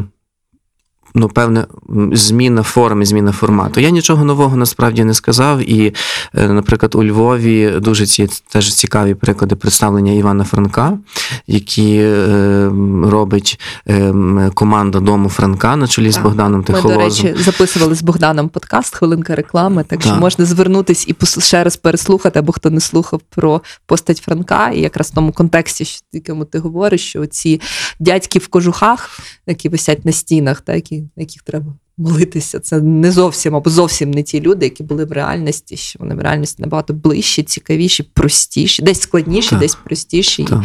Ну, певне, зміна форми, зміна формату. Я нічого нового насправді не сказав. І, е, наприклад, у Львові дуже ці теж цікаві приклади представлення Івана Франка, які е, робить е, команда дому Франка на чолі з Так. Богданом Ми, до речі, записували з Богданом подкаст, хвилинка реклами, так що можна звернутись і ще раз переслухати, або хто не слухав про постать Франка, і якраз в тому контексті, що- якому ти говориш, що ці дядьки в кожухах, які висять на стінах, та, які, на яких треба молитися, це не зовсім або зовсім не ті люди, які були в реальності, що вони в реальності набагато ближчі, цікавіші, простіші, десь складніші, Так. десь простіші. Так.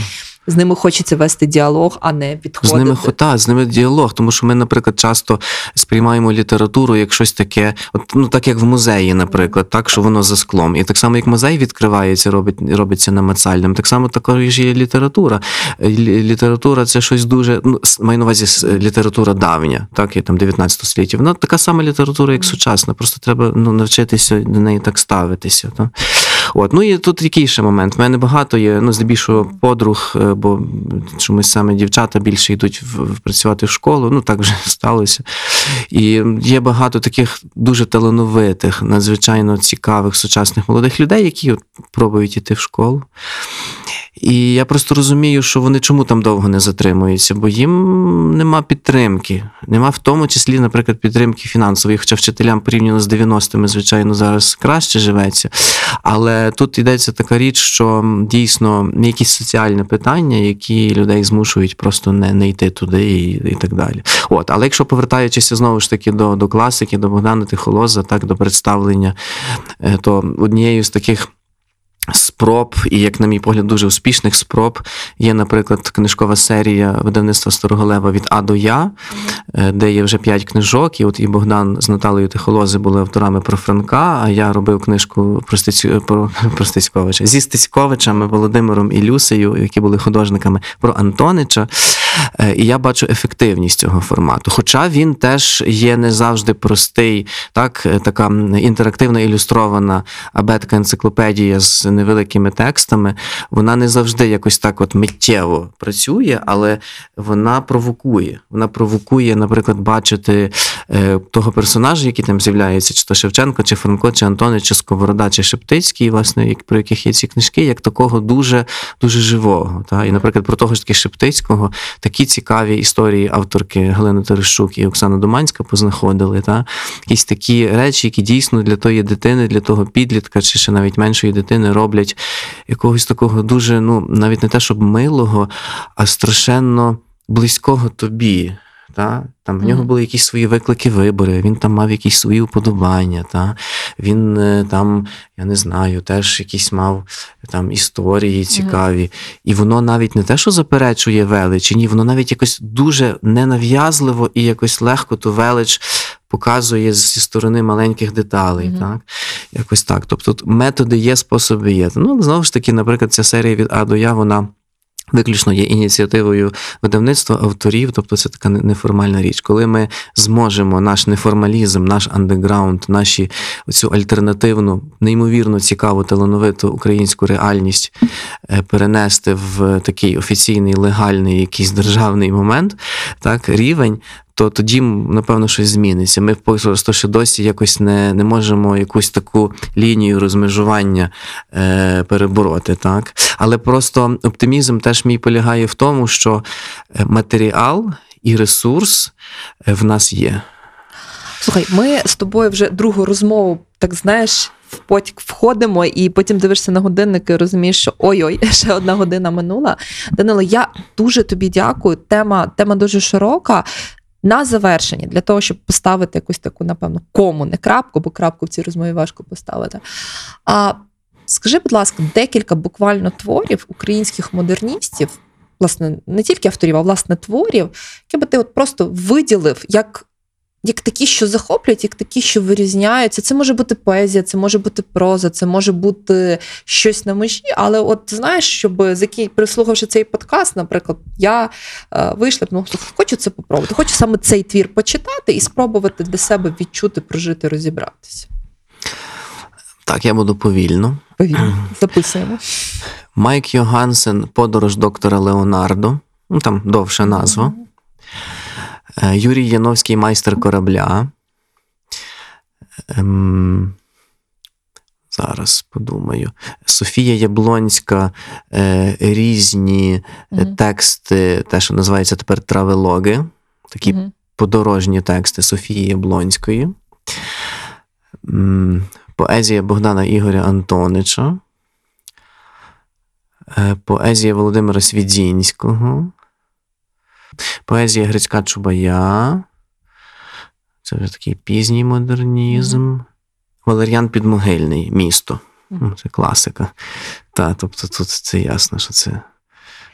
З ними хочеться вести діалог, а не З ними хота, з ними діалог, тому що ми, наприклад, часто сприймаємо літературу як щось таке, от, ну так як в музеї, наприклад, так що воно за склом. І так само, як музей відкривається, робить, робиться намацальним, так само також є література. Е, Література це щось дуже, ну, маю на увазі література давня, так, і там 19 століття. Вона така сама література, як сучасна. Просто треба ну, навчитися до неї так ставитися. Так? От. Ну і тут який ще момент. У мене багато є, ну, здебільшого подруг, е, бо чомусь саме дівчата більше йдуть працювати в школу, ну так вже сталося. І є багато таких дуже талановитих, надзвичайно цікавих сучасних молодих людей, які от пробують іти в школу. І я просто розумію, що вони чому там довго не затримуються, бо їм нема підтримки. Нема в тому числі, наприклад, підтримки фінансової, хоча вчителям порівняно з 90-ми, звичайно, зараз краще живеться. Але тут йдеться така річ, що дійсно якісь соціальні питання, які людей змушують просто не, не йти туди і, і так далі. От, але якщо повертаючися знову ж таки до, до класики, до Богдана Тихолоза, так до представлення, е, то однією з таких. Спроб, і, як на мій погляд, дуже успішних спроб є, наприклад, книжкова серія видавництва Староголева від А до Я, е, де є вже п'ять книжок. І от і Богдан з Наталею Тихолози були авторами про Франка, а я робив книжку про, Стецю, про, про Стецьковича зі Стецьковичами Володимиром і Люсею, які були художниками про Антонича. Е, І я бачу ефективність цього формату. Хоча він теж є не завжди простий, так, е, така інтерактивна ілюстрована абетка енциклопедія з невеликими текстами. Вона не завжди якось так от миттєво працює, але вона провокує. Вона провокує, наприклад, бачити того персонажа, який там з'являється, чи то Шевченко, чи Франко, чи Антони, чи Сковорода, чи Шептицький, власне, як- про яких є ці книжки, як такого дуже, дуже живого. Та? І, наприклад, про того ж таки Шептицького такі цікаві історії авторки Галини Терещук і Оксана Доманська познаходили. Та? Якісь такі речі, які дійсно для тої дитини, для того підлітка, чи ще навіть меншої дитини роблять якогось такого дуже, ну, навіть не те, щоб милого, а страшенно близького тобі. Та? Там в нього були якісь свої виклики вибори, він там мав якісь свої уподобання. Та? Він е, там, я не знаю, теж якісь мав там історії цікаві. І воно навіть не те, що заперечує велич, ні, воно навіть якось дуже ненав'язливо і якось легко ту велич показує зі сторони маленьких деталей. Мгм. Так? Якось так. Тобто методи є, способи є. Ну, знову ж таки, наприклад, ця серія від А до Я, вона. Виключно є ініціативою видавництва авторів, тобто це така неформальна річ. Коли ми зможемо наш неформалізм, наш андеграунд, наші цю альтернативну, неймовірно цікаву, талановиту українську реальність е, перенести в такий офіційний, легальний якийсь державний момент, так, рівень. То тоді, напевно, щось зміниться. Ми просто ще досі якось не, не можемо якусь таку лінію розмежування е, перебороти. Так? Але просто оптимізм теж мій полягає в тому, що е, матеріал і ресурс е, в нас є. Слухай, ми з тобою вже другу розмову, так знаєш, в потік входимо, і потім дивишся на годинник і розумієш, що ой-ой, ще одна година минула. Данило, я дуже тобі дякую. Тема, тема дуже широка. На завершення, для того, щоб поставити якусь таку, напевно, кому, не крапку, бо крапку в цій розмові важко поставити. А скажи, будь ласка, декілька буквально творів українських модерністів, власне, не тільки авторів, а власне творів, які би ти от просто виділив як як такі, що захоплюють, як такі, що вирізняються. Це може бути поезія, це може бути проза, це може бути щось на межі. Але от знаєш, щоб прислухавши цей подкаст, наприклад, я е, вийшла, ну хочу це попробувати. Хочу саме цей твір почитати і спробувати для себе відчути, прожити, розібратися. Так, я буду повільно. Повільно записуємо. Майк Йогансен, подорож доктора Леонардо. Ну, там довша назва. Е, Юрій Яновський, майстер корабля. Ем, зараз подумаю. Софія Яблонська, е, різні Мгм. тексти, те, що називається тепер травелоги, такі Мгм. подорожні тексти Софії Яблонської. Поезія Богдана Ігоря Антонича. Е, Поезія Володимира Свідзінського. Поезія Грицька Чубая. Це вже такий пізній модернізм. Валеріан Підмогильний місто. Ну, Це класика. Та, тобто тут це ясно, що це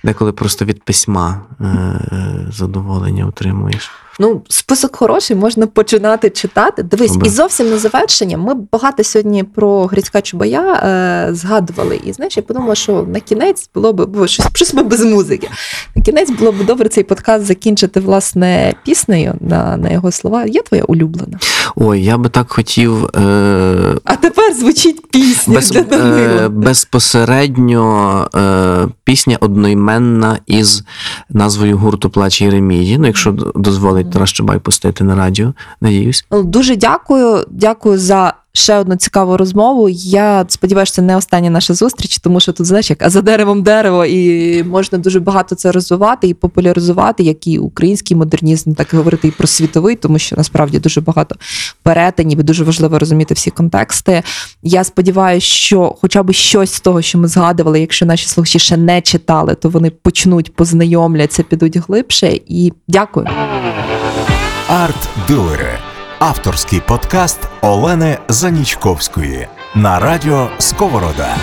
Деколи просто від письма е, задоволення отримуєш. Ну, список хороший, можна починати читати. Дивись, Добре. і зовсім на завершення. Ми багато сьогодні про Грицька Чубая е, згадували. І знаєш, я подумала, що на кінець було б бо щось, щось ми без музики. На кінець було б добре цей подкаст закінчити власне піснею на, на його слова. Є твоя улюблена? Ой, я би так хотів. Е, А тепер звучить пісня без, для Данила. е, безпосередньо е, пісня одноіменна із назвою гурту Плач Єремії. Ну, якщо д- дозволить Тарас Чубай пустити на радіо, надіюсь. Ну, Дуже дякую. Дякую за ще одну цікаву розмову. Я сподіваюся, це не остання наша зустріч, тому що тут, знаєш, як а за деревом дерево, і можна дуже багато це розвивати і популяризувати, як і український модернізм, так і говорити і про світовий, тому що насправді дуже багато перетинів і дуже важливо розуміти всі контексти. Я сподіваюся, що хоча б щось з того, що ми згадували, якщо наші слухачі ще не читали, то вони почнуть познайомляться, підуть глибше. І дякую. Арт-дилери. Авторський подкаст Олени Занічковської на радіо Сковорода.